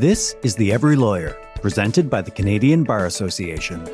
This is The Every Lawyer, presented by the Canadian Bar Association.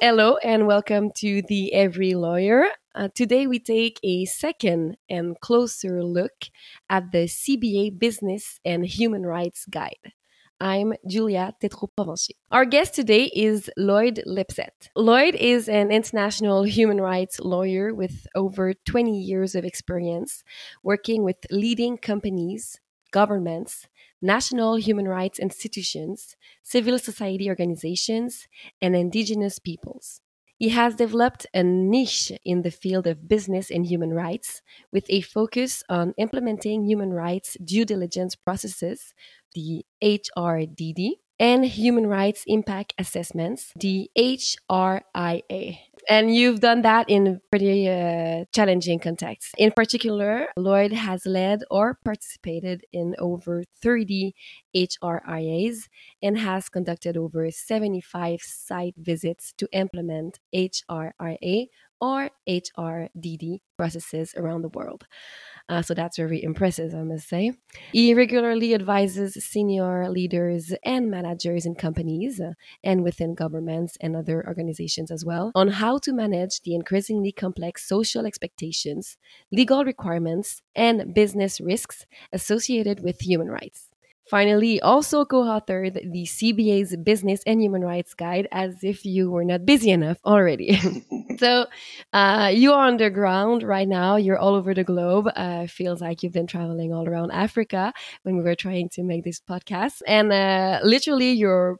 Hello, and welcome to The Every Lawyer. Uh, today, we take a second and closer look at the CBA Business and Human Rights Guide. I'm Julia Tétrault-Provencher. Our guest today is Lloyd Lipsett. Lloyd is an international human rights lawyer with over 20 years of experience working with leading companies, governments, national human rights institutions, civil society organizations, and indigenous peoples. He has developed a niche in the field of business and human rights with a focus on implementing human rights due diligence processes, the HRDD, and human rights impact assessments, the HRIA. And you've done that in pretty uh, challenging contexts. In particular, Lloyd has led or participated in over 30 HRIAs and has conducted over 75 site visits to implement HRIA or HRDD processes around the world. Uh, so that's very impressive, I must say. He regularly advises senior leaders and managers in companies uh, and within governments and other organizations as well on how to manage the increasingly complex social expectations, legal requirements, and business risks associated with human rights. Finally, also co authored the CBA's Business and Human Rights Guide as if you were not busy enough already. so, uh, you are underground right now. You're all over the globe. Uh, feels like you've been traveling all around Africa when we were trying to make this podcast. And uh, literally, you're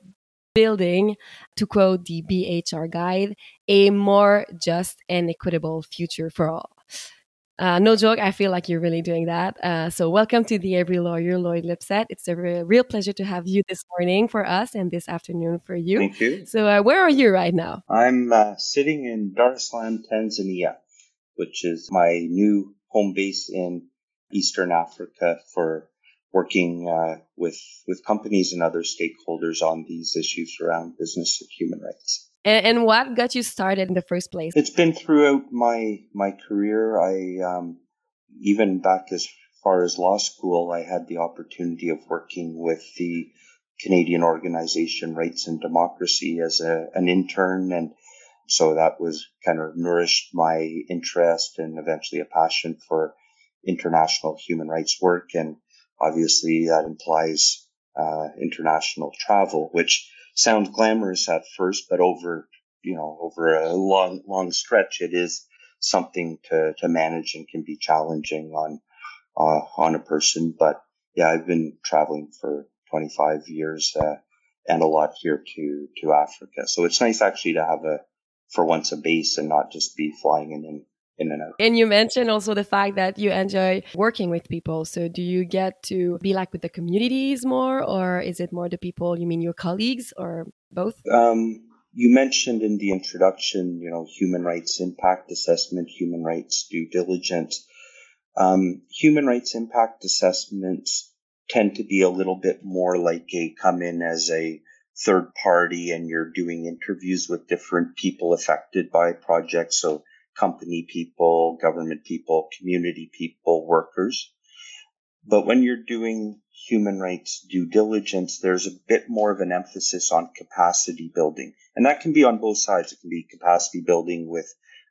building, to quote the BHR guide, a more just and equitable future for all. Uh, no joke, I feel like you're really doing that. Uh, so, welcome to the Every Lawyer, Lloyd Lipsett. It's a real, real pleasure to have you this morning for us and this afternoon for you. Thank you. So, uh, where are you right now? I'm uh, sitting in Dar es Salaam, Tanzania, which is my new home base in Eastern Africa for working uh, with with companies and other stakeholders on these issues around business and human rights. And, and, what got you started in the first place? It's been throughout my my career. I um, even back as far as law school, I had the opportunity of working with the Canadian organization Rights and Democracy as a, an intern, and so that was kind of nourished my interest and eventually a passion for international human rights work, and obviously that implies uh, international travel, which sounds glamorous at first, but over you know over a long long stretch, it is something to to manage and can be challenging on uh, on a person. But yeah, I've been traveling for 25 years uh, and a lot here to to Africa, so it's nice actually to have a for once a base and not just be flying in and in and out. And you mentioned also the fact that you enjoy working with people. So do you get to be like with the communities more, or is it more the people, you mean your colleagues, or both? Um, you mentioned in the introduction, you know, human rights impact assessment, human rights due diligence. Um, human rights impact assessments tend to be a little bit more like a come in as a third party and you're doing interviews with different people affected by projects. So company people, government people, community people, workers. But when you're doing human rights due diligence, there's a bit more of an emphasis on capacity building. And that can be on both sides. It can be capacity building with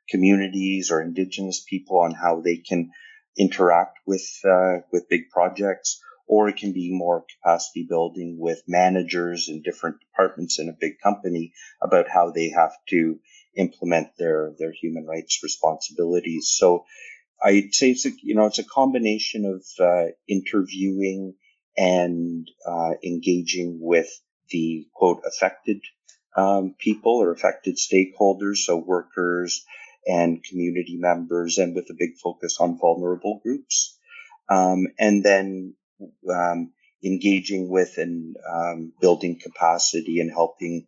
communities or indigenous people on how they can interact with, uh, with big projects, or it can be more capacity building with managers in different departments in a big company about how they have to implement their their human rights responsibilities. So I'd say it's a, you know it's a combination of uh, interviewing and uh, engaging with the quote affected um, people or affected stakeholders, so workers and community members, and with a big focus on vulnerable groups, um, and then um, engaging with and um, building capacity and helping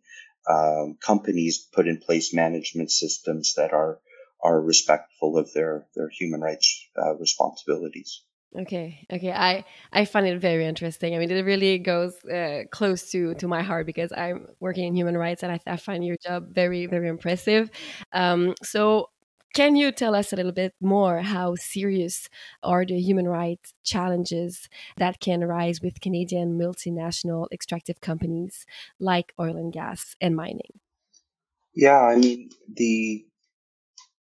um, companies put in place management systems that are are respectful of their their human rights uh, responsibilities. Okay, okay, I I find it very interesting. I mean, it really goes uh, close to to my heart because I'm working in human rights, and I, I find your job very very impressive. Um, so Can you tell us a little bit more how serious are the human rights challenges that can arise with Canadian multinational extractive companies like oil and gas and mining? Yeah, I mean, the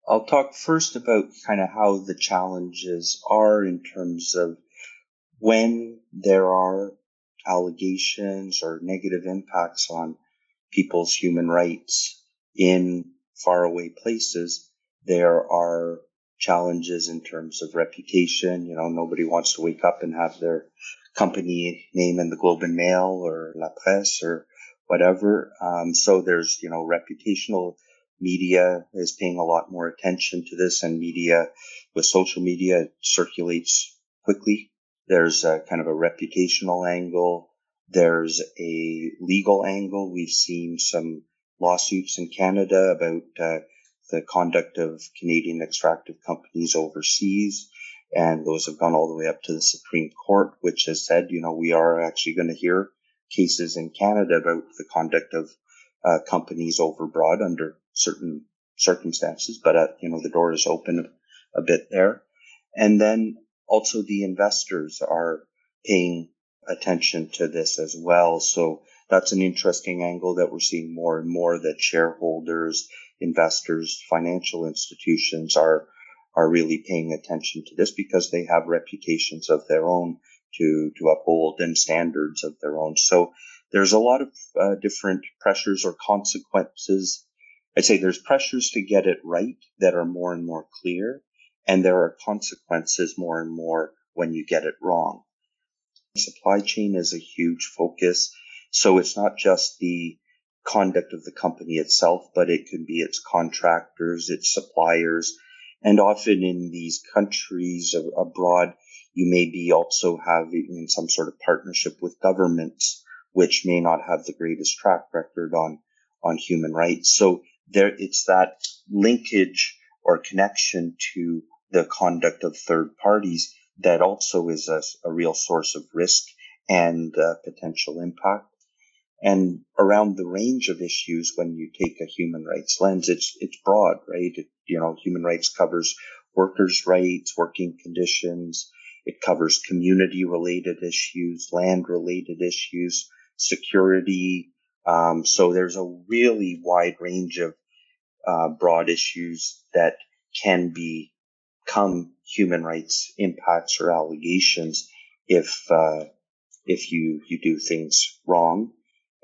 I'll talk first about kind of how the challenges are in terms of when there are allegations or negative impacts on people's human rights in faraway places, there are challenges in terms of reputation. You know, nobody wants to wake up and have their company name in the Globe and Mail or La Presse or whatever. Um, so there's, you know, reputational media is paying a lot more attention to this and media with social media circulates quickly. There's a kind of a reputational angle. There's a legal angle. We've seen some lawsuits in Canada about uh, the conduct of Canadian extractive companies overseas. And those have gone all the way up to the Supreme Court, which has said, you know, we are actually going to hear cases in Canada about the conduct of uh, companies overbroad under certain circumstances. But, uh, you know, the door is open a bit there. And then also the investors are paying attention to this as well. So that's an interesting angle that we're seeing more and more that shareholders, investors, financial institutions are are really paying attention to this because they have reputations of their own to to uphold and standards of their own. So there's a lot of uh, different pressures or consequences. I'd say there's pressures to get it right that are more and more clear, and there are consequences more and more when you get it wrong. Supply chain is a huge focus. So it's not just the conduct of the company itself, but it can be its contractors, its suppliers. And often in these countries abroad, you may be also having some sort of partnership with governments, which may not have the greatest track record on, on human rights. So there, it's that linkage or connection to the conduct of third parties that also is a, a real source of risk and uh, potential impact. And around the range of issues, when you take a human rights lens, it's it's broad, right? It, you know, human rights covers workers' rights, working conditions. It covers community-related issues, land-related issues, security. Um, so there's a really wide range of uh, broad issues that can become human rights impacts or allegations if uh, if you you do things wrong.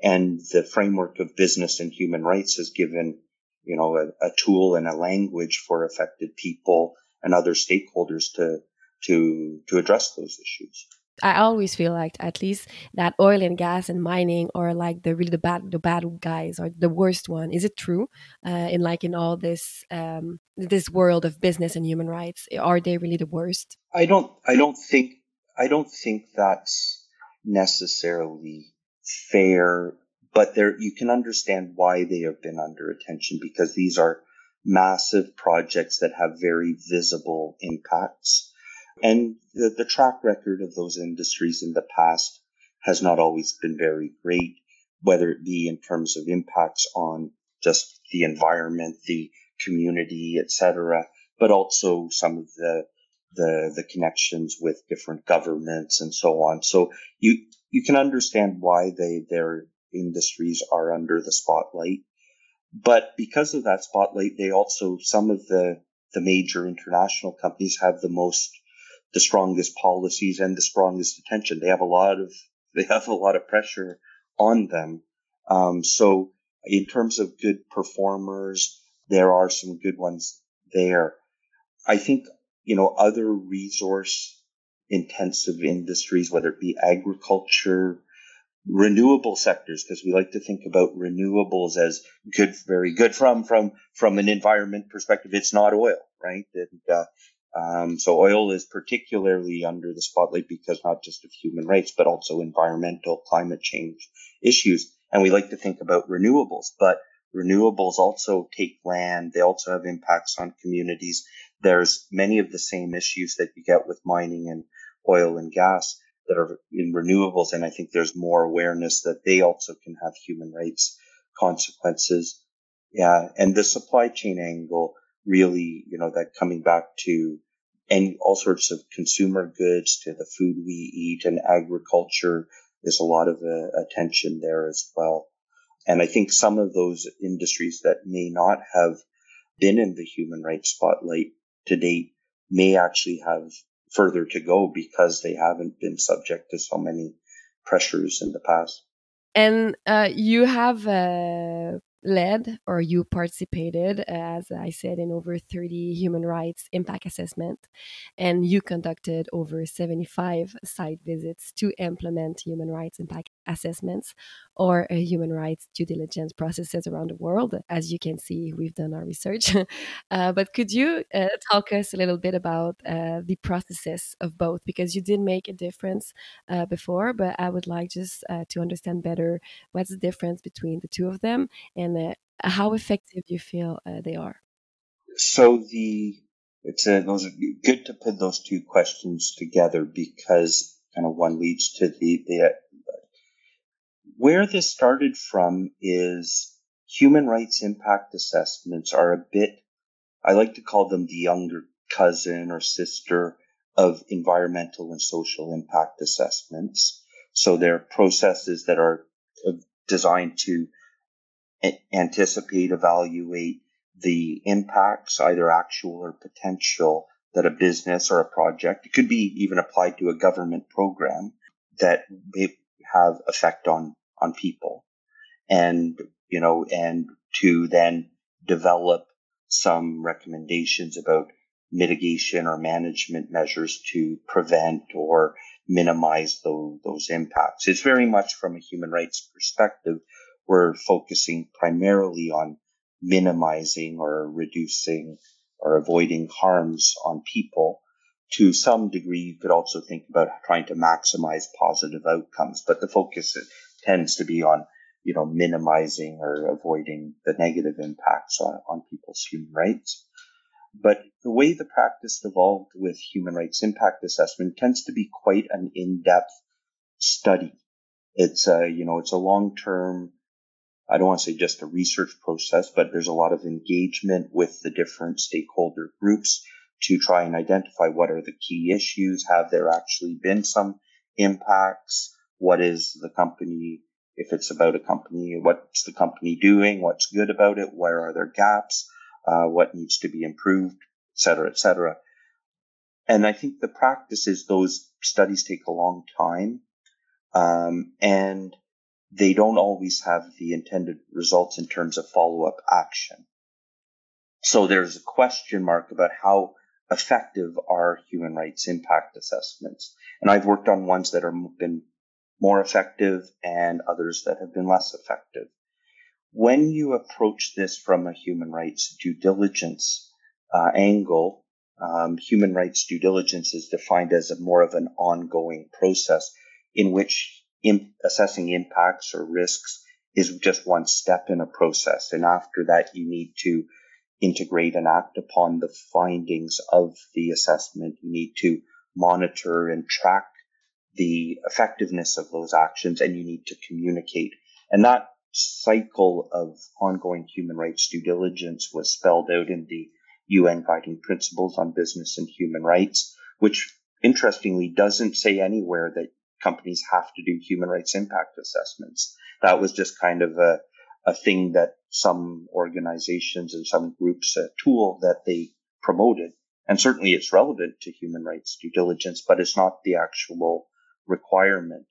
And the framework of business and human rights has given you know a, a tool and a language for affected people and other stakeholders to to to address those issues. I always feel like at least that oil and gas and mining are like the really the bad the bad guys or the worst one. Is it true? Uh, in like in all this um, this world of business and human rights, are they really the worst? I don't. I don't think. I don't think that's necessarily fair. But there, you can understand why they have been under attention because these are massive projects that have very visible impacts and the, the track record of those industries in the past has not always been very great, whether it be in terms of impacts on just the environment, the community, etc., but also some of the the the connections with different governments and so on. So you you can understand why they their industries are under the spotlight. But because of that spotlight, they also some of the the major international companies have the most the strongest policies and the strongest attention. They have a lot of they have a lot of pressure on them. Um, so in terms of good performers, there are some good ones there. I think you know other resource intensive industries, whether it be agriculture, renewable sectors, because we like to think about renewables as good, very good from from from an environment perspective. It's not oil, right? And uh, um, so oil is particularly under the spotlight because not just of human rights, but also environmental climate change issues. And we like to think about renewables, but renewables also take land. They also have impacts on communities. There's many of the same issues that you get with mining and oil and gas that are in renewables. And I think there's more awareness that they also can have human rights consequences. Yeah. And the supply chain angle, really, you know, that coming back to and all sorts of consumer goods to the food we eat and agriculture. There's a lot of uh, attention there as well. And I think some of those industries that may not have been in the human rights spotlight to date may actually have further to go because they haven't been subject to so many pressures in the past. And uh, you have uh, led or you participated, as I said, in over 30 human rights impact assessment, and you conducted over 75 site visits to implement human rights impact assessments or uh, human rights due diligence processes around the world. As you can see, we've done our research. uh, but could you uh, talk us a little bit about uh, the processes of both? Because you did make a difference uh, before, but I would like just uh, to understand better what's the difference between the two of them and Uh, how effective you feel uh, they are. So the it's a, those are good to put those two questions together because kind of one leads to the the uh, where this started from is human rights impact assessments are a bit, I like to call them the younger cousin or sister of environmental and social impact assessments. So they're processes that are uh, designed to anticipate, evaluate the impacts, either actual or potential, that a business or a project, it could be even applied to a government program that may have effect on on people and, you know, and to then develop some recommendations about mitigation or management measures to prevent or minimize those, those impacts. It's very much from a human rights perspective. We're focusing primarily on minimizing or reducing or avoiding harms on people. To some degree, you could also think about trying to maximize positive outcomes, but the focus tends to be on, you know, minimizing or avoiding the negative impacts on, on people's human rights. But the way the practice evolved with human rights impact assessment tends to be quite an in-depth study. It's a, you know, it's a long-term, I don't want to say just a research process, but there's a lot of engagement with the different stakeholder groups to try and identify what are the key issues. Have there actually been some impacts? what is the company, if it's about a company, what's the company doing, what's good about it, where are there gaps, uh, what needs to be improved, et cetera, et cetera. And I think the practice is those studies take a long time, um, and they don't always have the intended results in terms of follow-up action. So there's a question mark about how effective are human rights impact assessments. And I've worked on ones that have been more effective and others that have been less effective. When you approach this from a human rights due diligence uh, angle, um, human rights due diligence is defined as more of an ongoing process in which in assessing impacts or risks is just one step in a process. And after that, you need to integrate and act upon the findings of the assessment. You need to monitor and track the effectiveness of those actions and you need to communicate. And that cycle of ongoing human rights due diligence was spelled out in the UN guiding principles on business and human rights, which interestingly doesn't say anywhere that companies have to do human rights impact assessments. That was just kind of a, a thing that some organizations and some groups, a tool that they promoted. And certainly it's relevant to human rights due diligence, but it's not the actual requirement.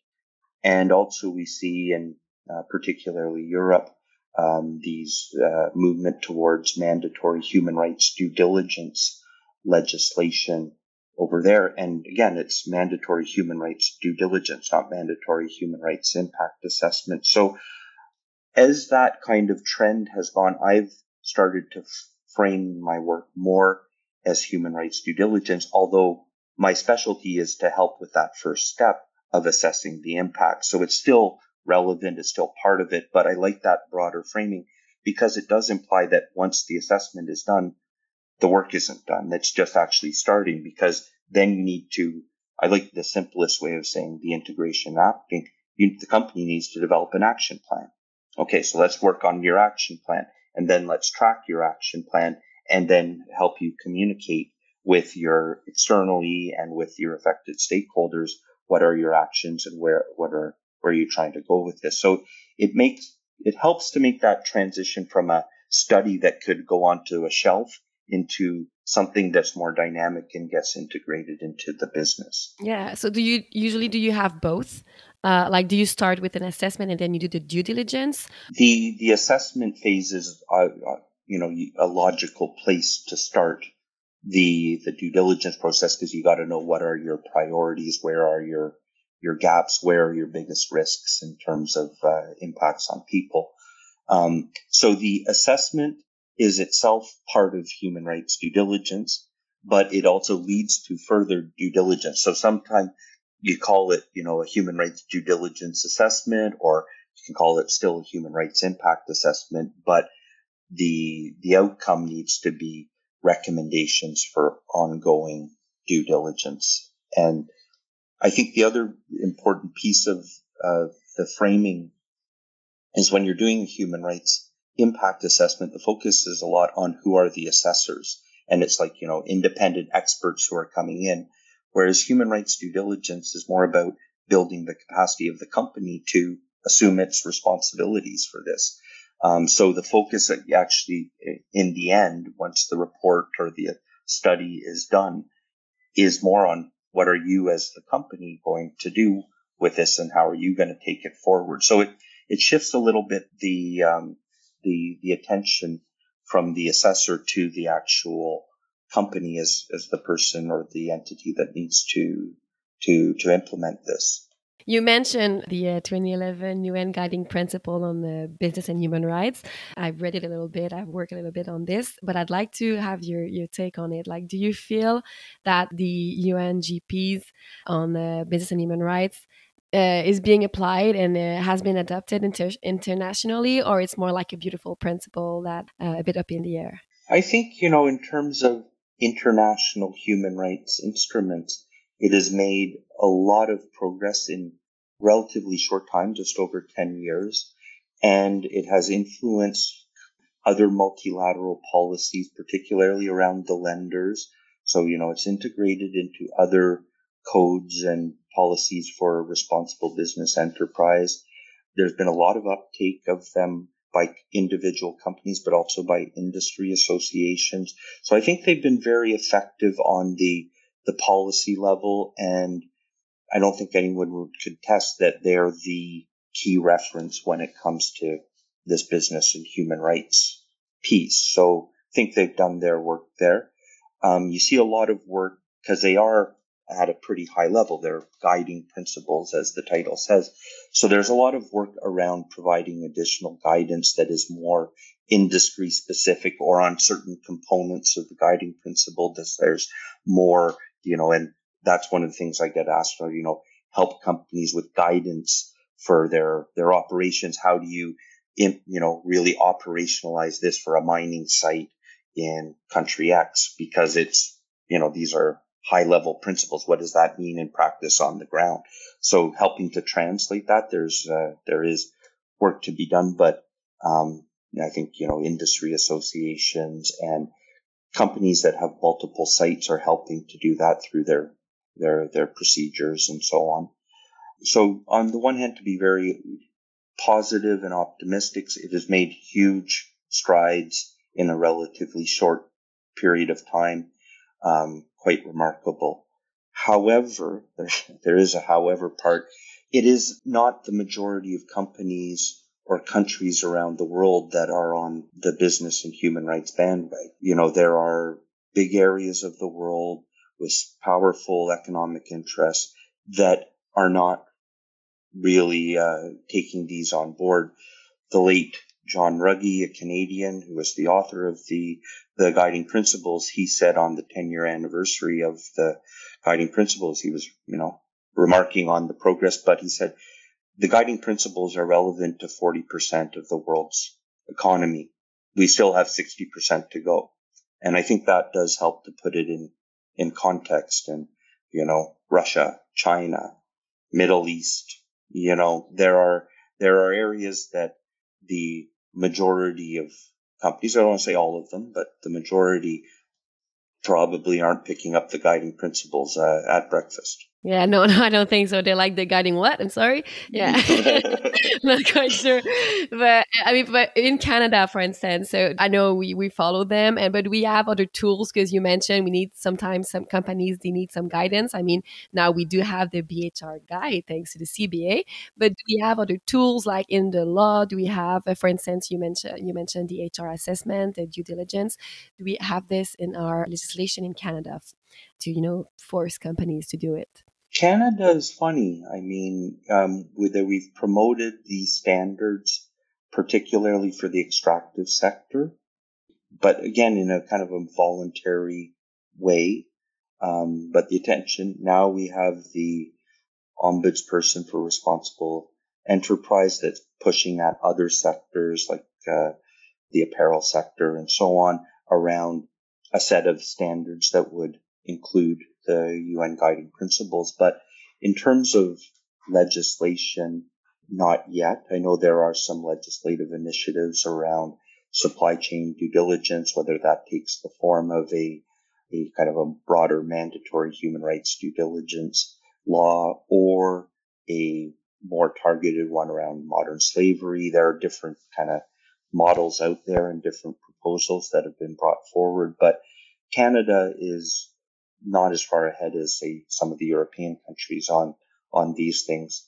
And also we see in uh, particularly Europe, um, these uh, movement towards mandatory human rights due diligence legislation over there. And again, it's mandatory human rights due diligence, not mandatory human rights impact assessment. So as that kind of trend has gone, I've started to frame my work more as human rights due diligence, although my specialty is to help with that first step of assessing the impact. So it's still relevant, it's still part of it, but I like that broader framing because it does imply that once the assessment is done, the work isn't done. That's just actually starting because then you need to, I like the simplest way of saying the integration acting. You, the company needs to develop an action plan. Okay, so let's work on your action plan and then let's track your action plan and then help you communicate with your externally and with your affected stakeholders. What are your actions and where, what are, where are you trying to go with this? So it makes, it helps to make that transition from a study that could go onto a shelf into something that's more dynamic and gets integrated into the business. Yeah. So do you usually do you have both? Uh, like, do you start with an assessment and then you do the due diligence? The the assessment phase is, uh, you know, a logical place to start the the due diligence process because you got to know what are your priorities, where are your your gaps, where are your biggest risks in terms of uh, impacts on people. Um, so the assessment is itself part of human rights due diligence, but it also leads to further due diligence. So sometimes you call it, you know, a human rights due diligence assessment, or you can call it still a human rights impact assessment, but the, the outcome needs to be recommendations for ongoing due diligence. And I think the other important piece of uh, the framing is when you're doing a human rights impact assessment, the focus is a lot on who are the assessors. And it's like, you know, independent experts who are coming in. Whereas human rights due diligence is more about building the capacity of the company to assume its responsibilities for this. Um, so the focus actually in the end, once the report or the study is done, is more on what are you as the company going to do with this and how are you going to take it forward. So it, it shifts a little bit the, um, the, the attention from the assessor to the actual company as, as the person or the entity that needs to, to, to implement this. You mentioned the uh, 2011 UN Guiding Principle on the Business and Human Rights. I've read it a little bit. I've worked a little bit on this, but I'd like to have your your take on it. Like, do you feel that the UNGPs on uh, business and human rights uh, is being applied and uh, has been adopted inter internationally, or it's more like a beautiful principle that uh, a bit up in the air? I think you know, in terms of international human rights instruments, it has made a lot of progress in relatively short time, just over ten years, and it has influenced other multilateral policies, particularly around the lenders. So you know, it's integrated into other codes and policies for responsible business enterprise. There's been a lot of uptake of them by individual companies, but also by industry associations. So I think they've been very effective on the, the policy level. And I don't think anyone would contest that they're the key reference when it comes to this business and human rights piece. So I think they've done their work there. Um, you see a lot of work because they are at a pretty high level. They're guiding principles, as the title says. So there's a lot of work around providing additional guidance that is more industry specific or on certain components of the guiding principle. That there's more, you know, and that's one of the things I get asked for, you know, help companies with guidance for their, their operations. How do you, you know, really operationalize this for a mining site in country X? Because it's, you know, these are high level principles. What does that mean in practice on the ground? So helping to translate that, there's, uh, there is work to be done, but, um, I think, you know, industry associations and companies that have multiple sites are helping to do that through their, their, their procedures and so on. So on the one hand, to be very positive and optimistic, it has made huge strides in a relatively short period of time. Um, quite remarkable. However, there, there is a however part. It is not the majority of companies or countries around the world that are on the business and human rights bandwagon. You know, there are big areas of the world with powerful economic interests that are not really uh, taking these on board. The late John Ruggie, a Canadian who was the author of the, the guiding principles, he said on the 10 year anniversary of the guiding principles, he was, you know, remarking on the progress, but he said the guiding principles are relevant to 40% of the world's economy. We still have 60% to go. And I think that does help to put it in, in context and, you know, Russia, China, Middle East, you know, there are, there are areas that the majority of companies, I don't want to say all of them, but the majority probably aren't picking up the guiding principles uh, at breakfast. Yeah, no, no, I don't think so. They like the guiding what? I'm sorry. Yeah, not quite sure. But I mean, but in Canada, for instance, so I know we, we follow them, and but we have other tools because you mentioned we need sometimes some companies they need some guidance. I mean, now we do have the BHR guide thanks to the CBA, but do we have other tools like in the law? Do we have, uh, for instance, you mentioned you mentioned the HR assessment, the due diligence? Do we have this in our legislation in Canada to you know force companies to do it? Canada is funny. I mean, um, we've promoted these standards, particularly for the extractive sector, but again, in a kind of a voluntary way. Um, but the attention now we have the ombudsperson for responsible enterprise that's pushing at other sectors like uh, the apparel sector and so on around a set of standards that would include the UN guiding principles. But in terms of legislation, not yet. I know there are some legislative initiatives around supply chain due diligence, whether that takes the form of a, a kind of a broader mandatory human rights due diligence law or a more targeted one around modern slavery. There are different kind of models out there and different proposals that have been brought forward, but Canada is not as far ahead as say some of the European countries on on these things.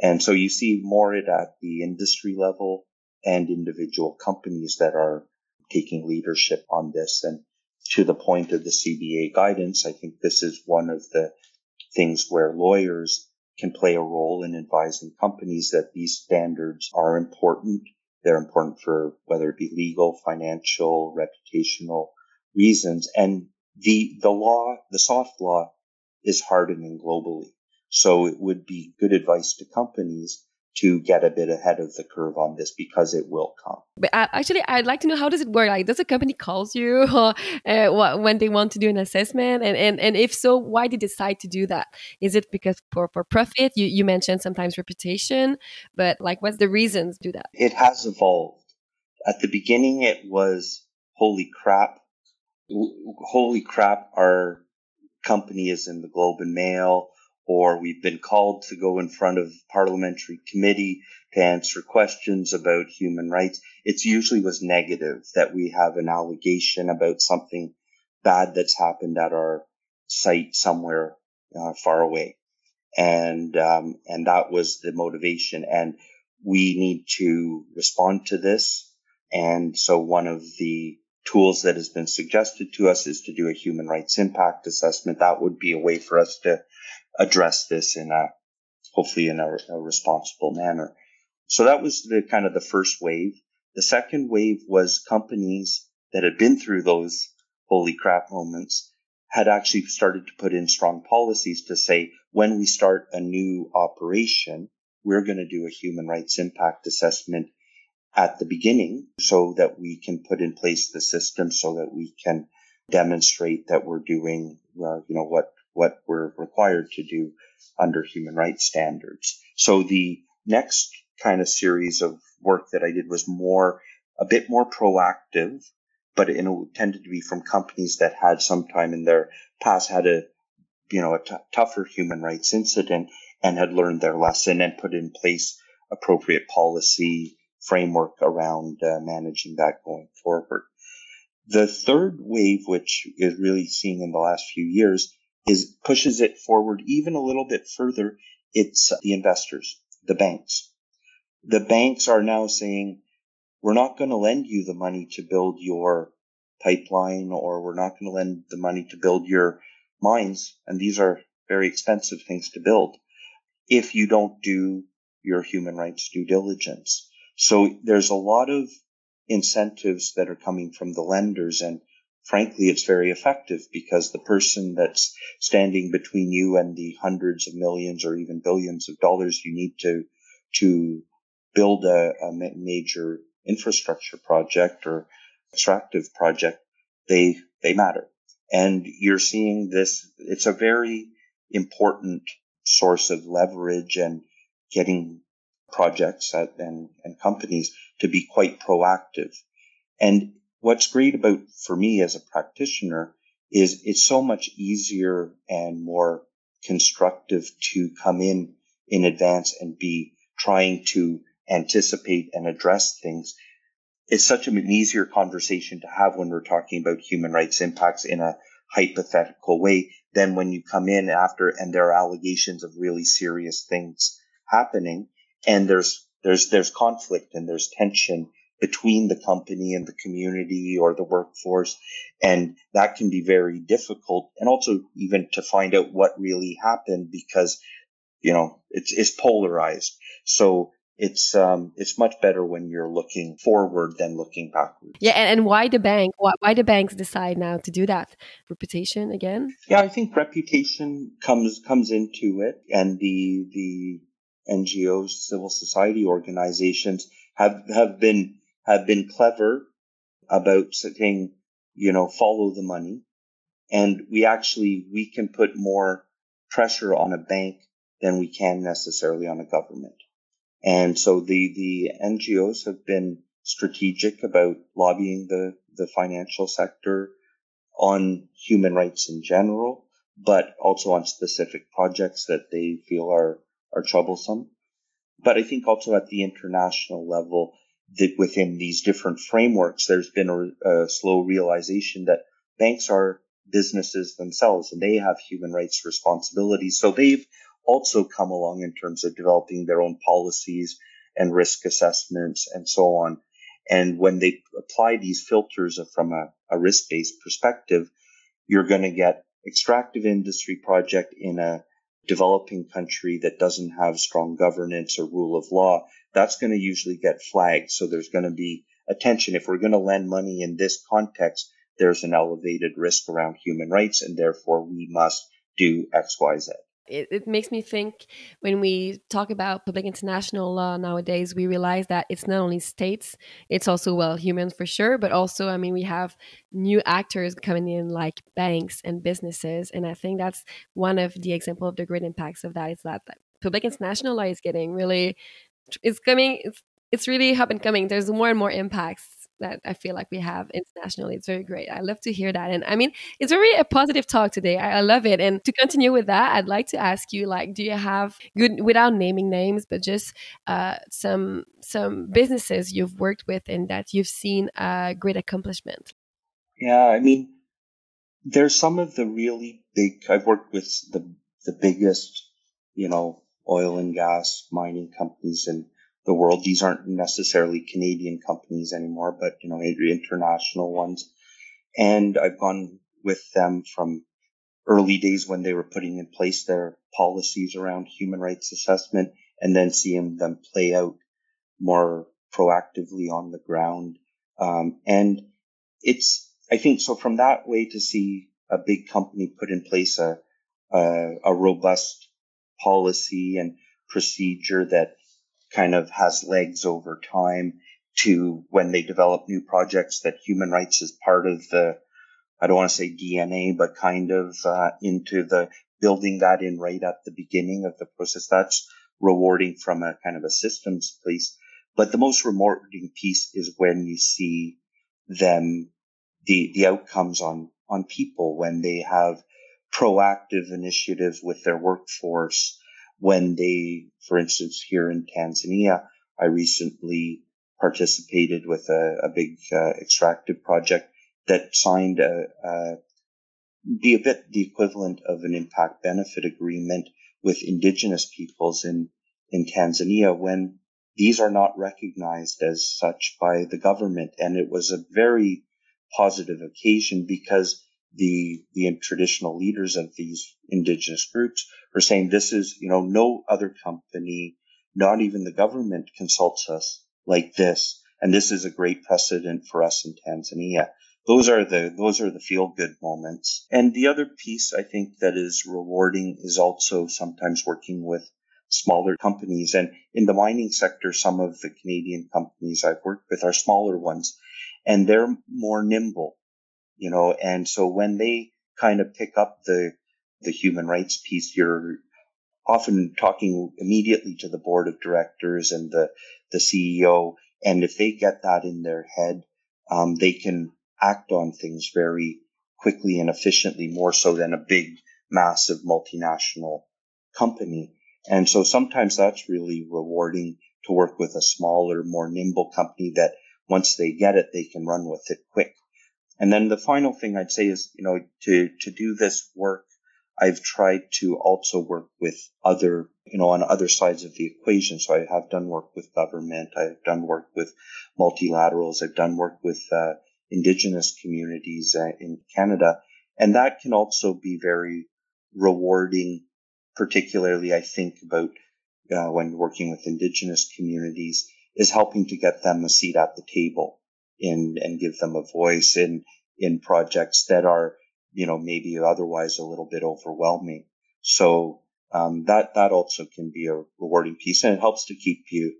And so you see more it at the industry level and individual companies that are taking leadership on this. And to the point of the CBA guidance, I think this is one of the things where lawyers can play a role in advising companies that these standards are important. They're important for whether it be legal, financial, reputational reasons. And the the law, the soft law, is hardening globally. So it would be good advice to companies to get a bit ahead of the curve on this because it will come. But uh, actually, I'd like to know how does it work? Like, does a company calls you or, uh, when they want to do an assessment, and, and and if so, why did they decide to do that? Is it because for for profit? You you mentioned sometimes reputation, but like, what's the reasons to do that? It has evolved. At the beginning, it was holy crap holy crap, our company is in the Globe and Mail, or we've been called to go in front of parliamentary committee to answer questions about human rights. It's usually was negative that we have an allegation about something bad that's happened at our site somewhere uh, far away. And, um, and that was the motivation. And we need to respond to this. And so one of the tools that has been suggested to us is to do a human rights impact assessment. That would be a way for us to address this in a hopefully in a, a responsible manner. So that was the kind of the first wave. The second wave was companies that had been through those holy crap moments had actually started to put in strong policies to say when we start a new operation, we're going to do a human rights impact assessment at the beginning so that we can put in place the system so that we can demonstrate that we're doing, uh, you know, what, what we're required to do under human rights standards. So the next kind of series of work that I did was more, a bit more proactive, but it tended to be from companies that had sometime in their past had a, you know, a t- tougher human rights incident and had learned their lesson and put in place appropriate policy framework around uh, managing that going forward. The third wave, which is really seeing in the last few years, is pushes it forward even a little bit further. It's the investors, the banks. The banks are now saying, we're not going to lend you the money to build your pipeline or we're not going to lend the money to build your mines. And these are very expensive things to build if you don't do your human rights due diligence. So there's a lot of incentives that are coming from the lenders and frankly, it's very effective because the person that's standing between you and the hundreds of millions or even billions of dollars you need to, to build a, a major infrastructure project or extractive project, they, they matter. And you're seeing this, it's a very important source of leverage and getting projects and, and companies to be quite proactive. And what's great about for me as a practitioner is it's so much easier and more constructive to come in in advance and be trying to anticipate and address things. It's such an easier conversation to have when we're talking about human rights impacts in a hypothetical way than when you come in after and there are allegations of really serious things happening and there's there's there's conflict and there's tension between the company and the community or the workforce. And that can be very difficult. And also even to find out what really happened because, you know, it's, it's polarized. So it's um it's much better when you're looking forward than looking backwards. Yeah, and, and why the bank? Why, why the banks decide now to do that? Reputation again? Yeah, I think reputation comes comes into it, and the the NGOs, civil society organizations have have been have been clever about saying, you know, follow the money. And we actually, we can put more pressure on a bank than we can necessarily on a government. And so the, the NGOs have been strategic about lobbying the, the financial sector on human rights in general, but also on specific projects that they feel are, are troublesome. But I think also at the international level, that within these different frameworks, there's been a, a slow realization that banks are businesses themselves and they have human rights responsibilities. So they've also come along in terms of developing their own policies and risk assessments and so on. And when they apply these filters from a, a risk-based perspective, you're going to get extractive industry project in a developing country that doesn't have strong governance or rule of law, that's going to usually get flagged. So there's going to be attention. If we're going to lend money in this context, there's an elevated risk around human rights, and therefore we must do X, Y, Z it, it makes me think when we talk about public international law nowadays, we realize that it's not only states, it's also, well, humans for sure, but also, I mean, we have new actors coming in like banks and businesses. And I think that's one of the example of the great impacts of that is that public international law is getting really, it's coming, it's, it's really up and coming. There's more and more impacts that I feel like we have internationally. It's very great. I love to hear that. And I mean, it's very a positive talk today. I, I, love it. And to continue with that, I'd like to ask you, like, do you have good without naming names, but just uh, some some businesses you've worked with and that you've seen a great accomplishment? Yeah, I mean, there's some of the really big. I've worked with the the biggest, you know, oil and gas mining companies and the world. These aren't necessarily Canadian companies anymore, but you know, international ones. And I've gone with them from early days when they were putting in place their policies around human rights assessment and then seeing them play out more proactively on the ground. Um, and it's, I think, so from that way to see a big company put in place a, a, a robust policy and procedure that kind of has legs over time to when they develop new projects that human rights is part of the, I don't want to say DNA, but kind of uh, into the building that in right at the beginning of the process. That's rewarding from a kind of a systems place. But the most rewarding piece is when you see them, the, the outcomes on, on people when they have proactive initiatives with their workforce, when they, for instance, here in Tanzania, I recently participated with a, a big uh, extractive project that signed a, a, be a bit the equivalent of an impact benefit agreement with indigenous peoples in, in Tanzania when these are not recognized as such by the government. And it was a very positive occasion because the the traditional leaders of these indigenous groups are saying this is you know no other company not even the government consults us like this. And this is a great precedent for us in Tanzania. Those are the those are the feel good moments. And the other piece i think that is rewarding is also sometimes working with smaller companies. And in the mining sector some of the canadian companies i've worked with are smaller ones and they're more nimble you know, and so when they kind of pick up the, the human rights piece, you're often talking immediately to the board of directors and the, the CEO. And if they get that in their head, um, they can act on things very quickly and efficiently, more so than a big, massive multinational company. And so sometimes that's really rewarding to work with a smaller, more nimble company that once they get it, they can run with it quick. And then the final thing I'd say is, you know, to, to do this work, I've tried to also work with other, you know, on other sides of the equation. So I have done work with government. I've done work with multilaterals. I've done work with uh, indigenous communities uh, in Canada. And that can also be very rewarding, particularly I think about uh, when working with indigenous communities is helping to get them a seat at the table in, and give them a voice in, in projects that are, you know, maybe otherwise a little bit overwhelming. So, um, that, that also can be a rewarding piece and it helps to keep you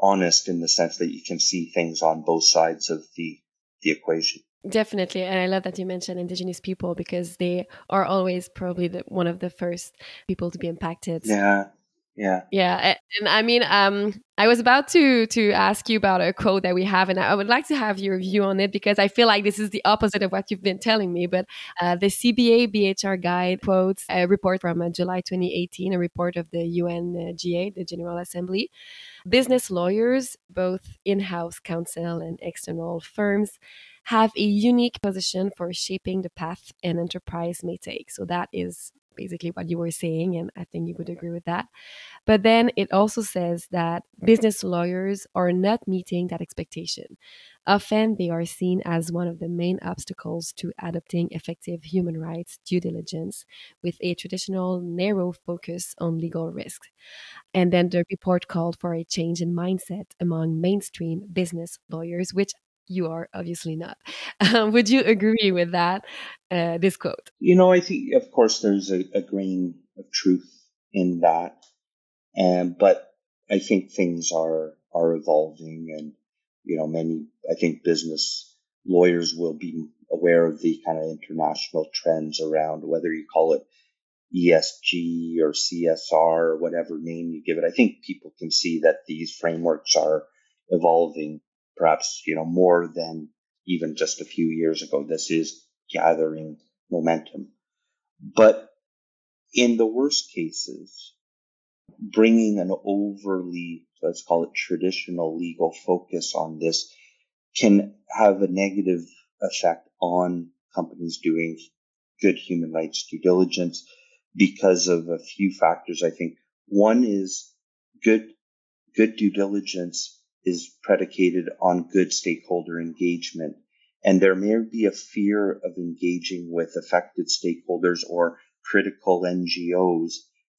honest in the sense that you can see things on both sides of the the equation. Definitely. And I love that you mentioned Indigenous people because they are always probably the, one of the first people to be impacted. Yeah. Yeah. Yeah. And I mean, um, I was about to to ask you about a quote that we have, and I would like to have your view on it because I feel like this is the opposite of what you've been telling me. But uh, the CBA BHR guide quotes a report from uh, July 2018, a report of the UNGA, the General Assembly. Business lawyers, both in house counsel and external firms, have a unique position for shaping the path an enterprise may take. So that is basically what you were saying, and I think you would agree with that. But then it also says that business lawyers are not meeting that expectation. Often they are seen as one of the main obstacles to adopting effective human rights due diligence with a traditional narrow focus on legal risks. And then the report called for a change in mindset among mainstream business lawyers, which you are obviously not. Um, would you agree with that, uh, this quote? You know, I think, of course, there's a, a grain of truth in that. And, but I think things are, are evolving and, you know, many, I think business lawyers will be aware of the kind of international trends around whether you call it ESG or CSR or whatever name you give it. I think people can see that these frameworks are evolving perhaps, you know, more than even just a few years ago. This is gathering momentum. But in the worst cases, bringing an overly, let's call it traditional legal focus on this can have a negative effect on companies doing good human rights due diligence because of a few factors. I think one is good, good due diligence is predicated on good stakeholder engagement. And there may be a fear of engaging with affected stakeholders or critical NGOs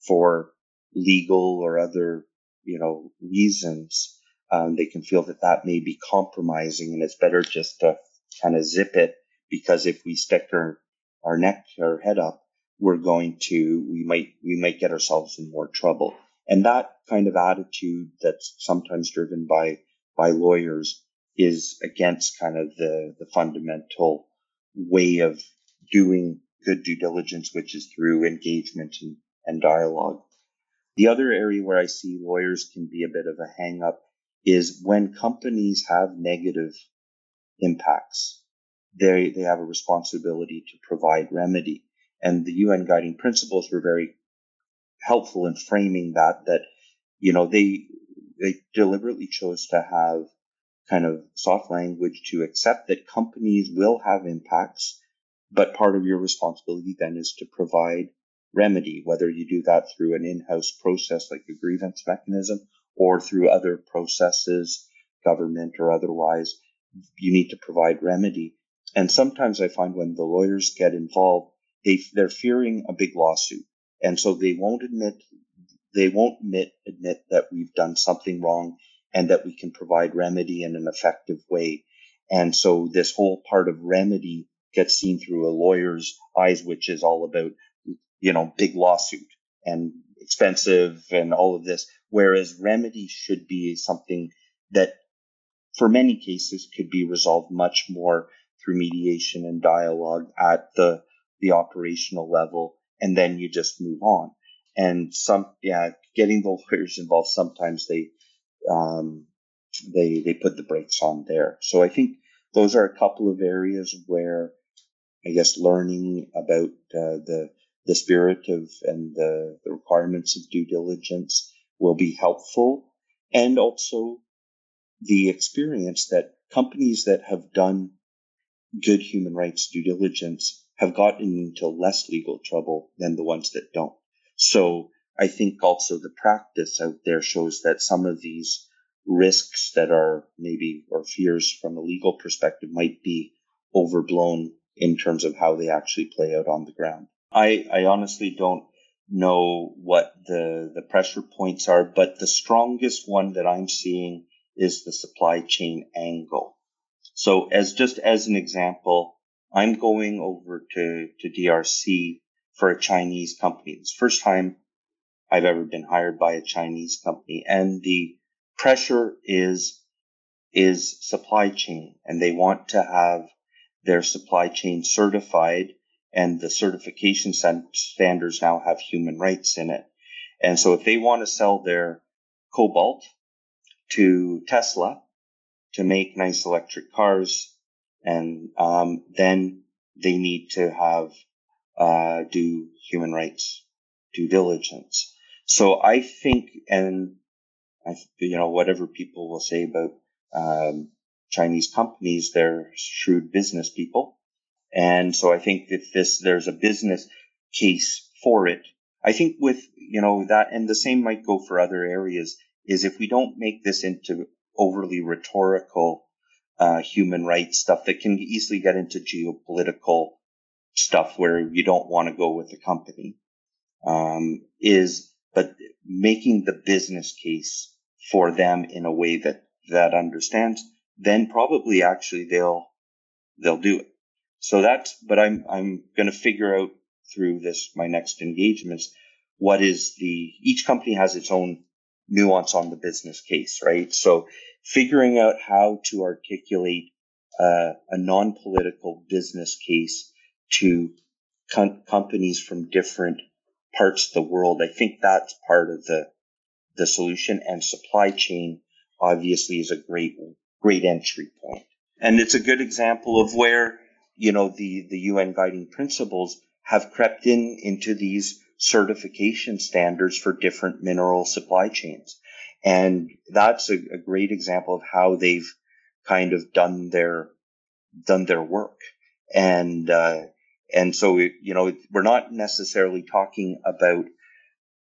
for legal or other, you know, reasons. Um, they can feel that that may be compromising and it's better just to kind of zip it because if we stick our, our neck, our head up, we're going to, we might, we might get ourselves in more trouble. And that kind of attitude that's sometimes driven by, by lawyers is against kind of the, the fundamental way of doing good due diligence, which is through engagement and, and dialogue. The other area where I see lawyers can be a bit of a hang up is when companies have negative impacts, they, they have a responsibility to provide remedy. And the UN guiding principles were very helpful in framing that, that, you know, they, they deliberately chose to have kind of soft language to accept that companies will have impacts, but part of your responsibility then is to provide remedy, whether you do that through an in-house process like a grievance mechanism or through other processes, government or otherwise, you need to provide remedy. And sometimes I find when the lawyers get involved, they, they're fearing a big lawsuit. And so they won't admit, they won't admit, admit that we've done something wrong and that we can provide remedy in an effective way. And so this whole part of remedy gets seen through a lawyer's eyes, which is all about, you know, big lawsuit and expensive and all of this. Whereas remedy should be something that for many cases could be resolved much more through mediation and dialogue at the, the operational level. And then you just move on. And some, yeah, getting the lawyers involved, sometimes they, um, they, they put the brakes on there. So I think those are a couple of areas where I guess learning about uh, the the spirit of and the, the requirements of due diligence will be helpful, and also the experience that companies that have done good human rights due diligence have gotten into less legal trouble than the ones that don't. So I think also the practice out there shows that some of these risks that are maybe or fears from a legal perspective might be overblown in terms of how they actually play out on the ground. I, I honestly don't know what the, the pressure points are, but the strongest one that I'm seeing is the supply chain angle. So as just as an example, I'm going over to, to DRC for a Chinese company. It's the first time I've ever been hired by a Chinese company and the pressure is, is supply chain and they want to have their supply chain certified and the certification standards now have human rights in it. And so if they want to sell their cobalt to Tesla to make nice electric cars, and um, then they need to have uh, do human rights due diligence. So I think, and I, you know, whatever people will say about um, Chinese companies, they're shrewd business people, and so I think that this there's a business case for it. I think with you know that, and the same might go for other areas. Is if we don't make this into overly rhetorical uh, human rights stuff that can easily get into geopolitical stuff where you don't want to go with the company. Um, is but making the business case for them in a way that that understands, then probably actually they'll they'll do it. So that's but I'm I'm going to figure out through this my next engagements what is the each company has its own nuance on the business case, right? So figuring out how to articulate uh, a non-political business case to com- companies from different parts of the world. I think that's part of the the solution and supply chain obviously is a great great entry point. And it's a good example of where, you know, the, the UN guiding principles have crept in into these certification standards for different mineral supply chains. And that's a, a great example of how they've kind of done their, done their work. And, uh, and so, you know, we're not necessarily talking about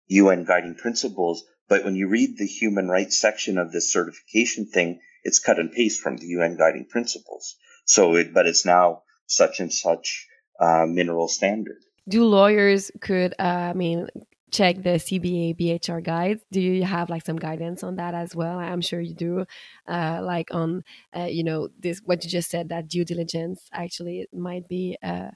UN guiding principles, but when you read the human rights section of this certification thing, it's cut and paste from the UN guiding principles. So it, but it's now such and such uh, mineral standard. Do lawyers could, uh, I mean, check the CBA BHR guides. Do you have like some guidance on that as well? I'm sure you do. Uh, like on, uh, you know, this what you just said that due diligence actually might be uh,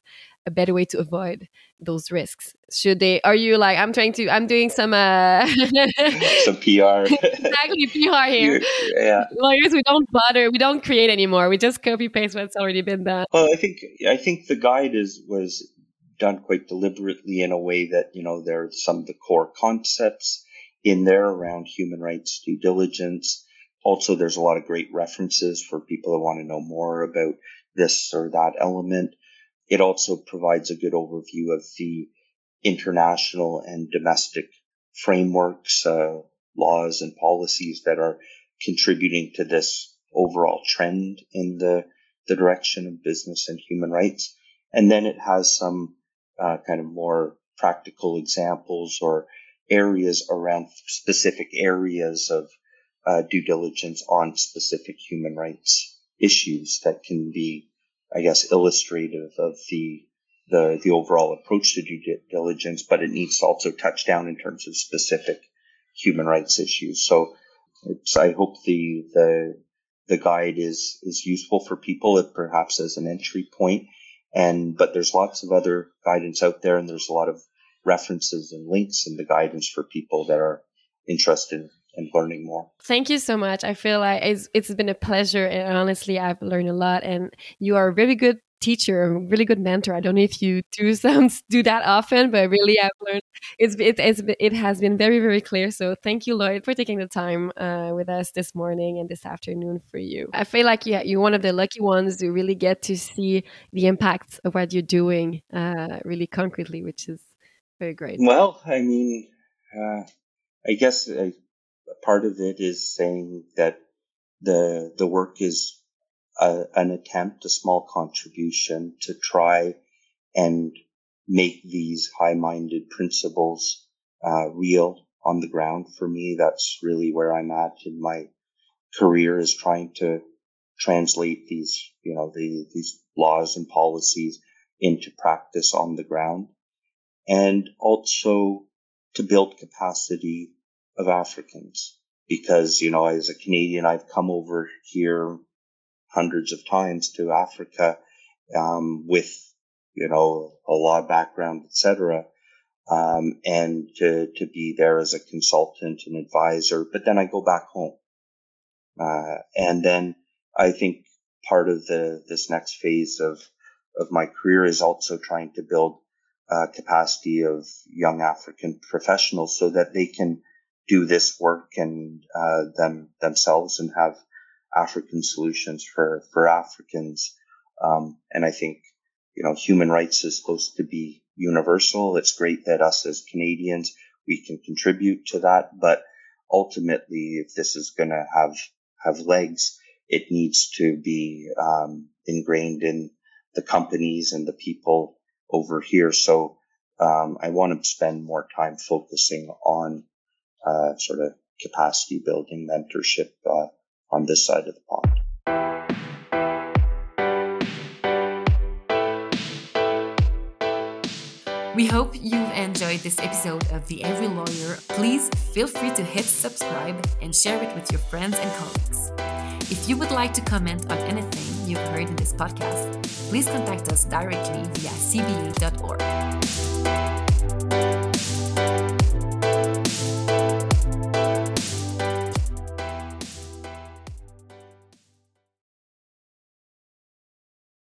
a better way to avoid those risks. Should they? Are you like I'm trying to? I'm doing some uh, some PR. exactly PR here. Yeah. Lawyers, we don't bother. We don't create anymore. We just copy paste what's already been done. Well, I think I think the guide is was done quite deliberately in a way that, you know, there are some of the core concepts in there around human rights due diligence. Also, there's a lot of great references for people that want to know more about this or that element. It also provides a good overview of the international and domestic frameworks, uh, laws and policies that are contributing to this overall trend in the, the direction of business and human rights. And then it has some uh, kind of more practical examples or areas around specific areas of uh, due diligence on specific human rights issues that can be, I guess, illustrative of the the the overall approach to due diligence, but it needs to also touch down in terms of specific human rights issues. So, I hope the the the guide is is useful for people, perhaps as an entry point, and, but there's lots of other guidance out there and there's a lot of references and links in the guidance for people that are interested in learning more. Thank you so much. I feel like it's, it's been a pleasure and honestly I've learned a lot and you are a very good teacher, a really good mentor. I don't know if you do some do that often, but really I've learned it's it, it's, it has been very very clear. So thank you, Lloyd, for taking the time uh, with us this morning and this afternoon for you. I feel like yeah, you're one of the lucky ones to really get to see the impact of what you're doing uh, really concretely, which is very great. Well, I mean, uh, I guess a, a part of it is saying that the the work is a, an attempt, a small contribution to try and make these high-minded principles uh, real on the ground. For me, that's really where I'm at in my career is trying to translate these, you know, the, these laws and policies into practice on the ground and also to build capacity of Africans because, you know, as a Canadian, I've come over here hundreds of times to Africa um, with, you know, a law background, etc. Um, and to, to be there as a consultant and advisor, but then I go back home. Uh, and then I think part of the, this next phase of, of my career is also trying to build uh, capacity of young African professionals so that they can do this work and uh, them themselves and have African solutions for for Africans. Um, and I think you know human rights is supposed to be universal. It's great that us as Canadians we can contribute to that, but ultimately, if this is going to have have legs, it needs to be um, ingrained in the companies and the people over here. So um, I want to spend more time focusing on uh, sort of capacity building, mentorship uh, on this side of the pond. We hope you've enjoyed this episode of The Every Lawyer. Please feel free to hit subscribe and share it with your friends and colleagues. If you would like to comment on anything you've heard in this podcast, please contact us directly via cba.org.